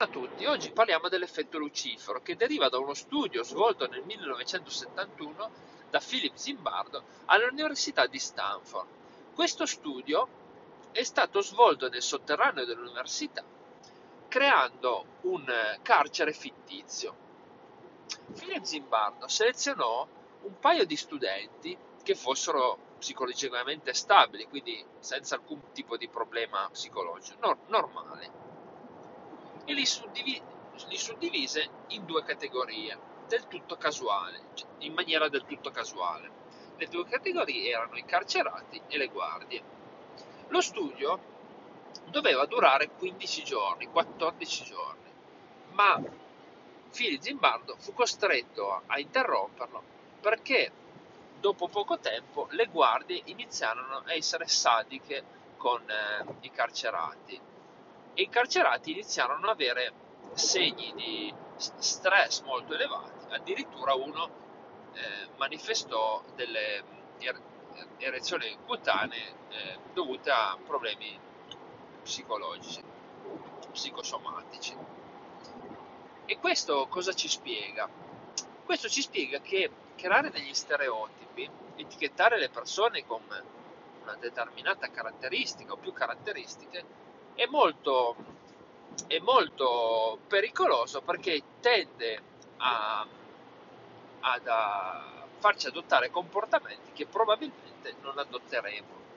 a tutti, oggi parliamo dell'effetto lucifero che deriva da uno studio svolto nel 1971 da Philip Zimbardo all'Università di Stanford. Questo studio è stato svolto nel sotterraneo dell'università creando un carcere fittizio. Philip Zimbardo selezionò un paio di studenti che fossero psicologicamente stabili, quindi senza alcun tipo di problema psicologico, no, normale e li, suddivi- li suddivise in due categorie, del tutto casuale, cioè, in maniera del tutto casuale. Le due categorie erano i carcerati e le guardie. Lo studio doveva durare 15 giorni, 14 giorni, ma Fili Zimbardo fu costretto a interromperlo perché dopo poco tempo le guardie iniziarono a essere sadiche con eh, i carcerati e i carcerati iniziarono ad avere segni di stress molto elevati, addirittura uno eh, manifestò delle er- erezioni cutanee eh, dovute a problemi psicologici, psicosomatici. E questo cosa ci spiega? Questo ci spiega che creare degli stereotipi, etichettare le persone con una determinata caratteristica o più caratteristiche, è molto, è molto pericoloso perché tende a, ad a farci adottare comportamenti che probabilmente non adotteremo.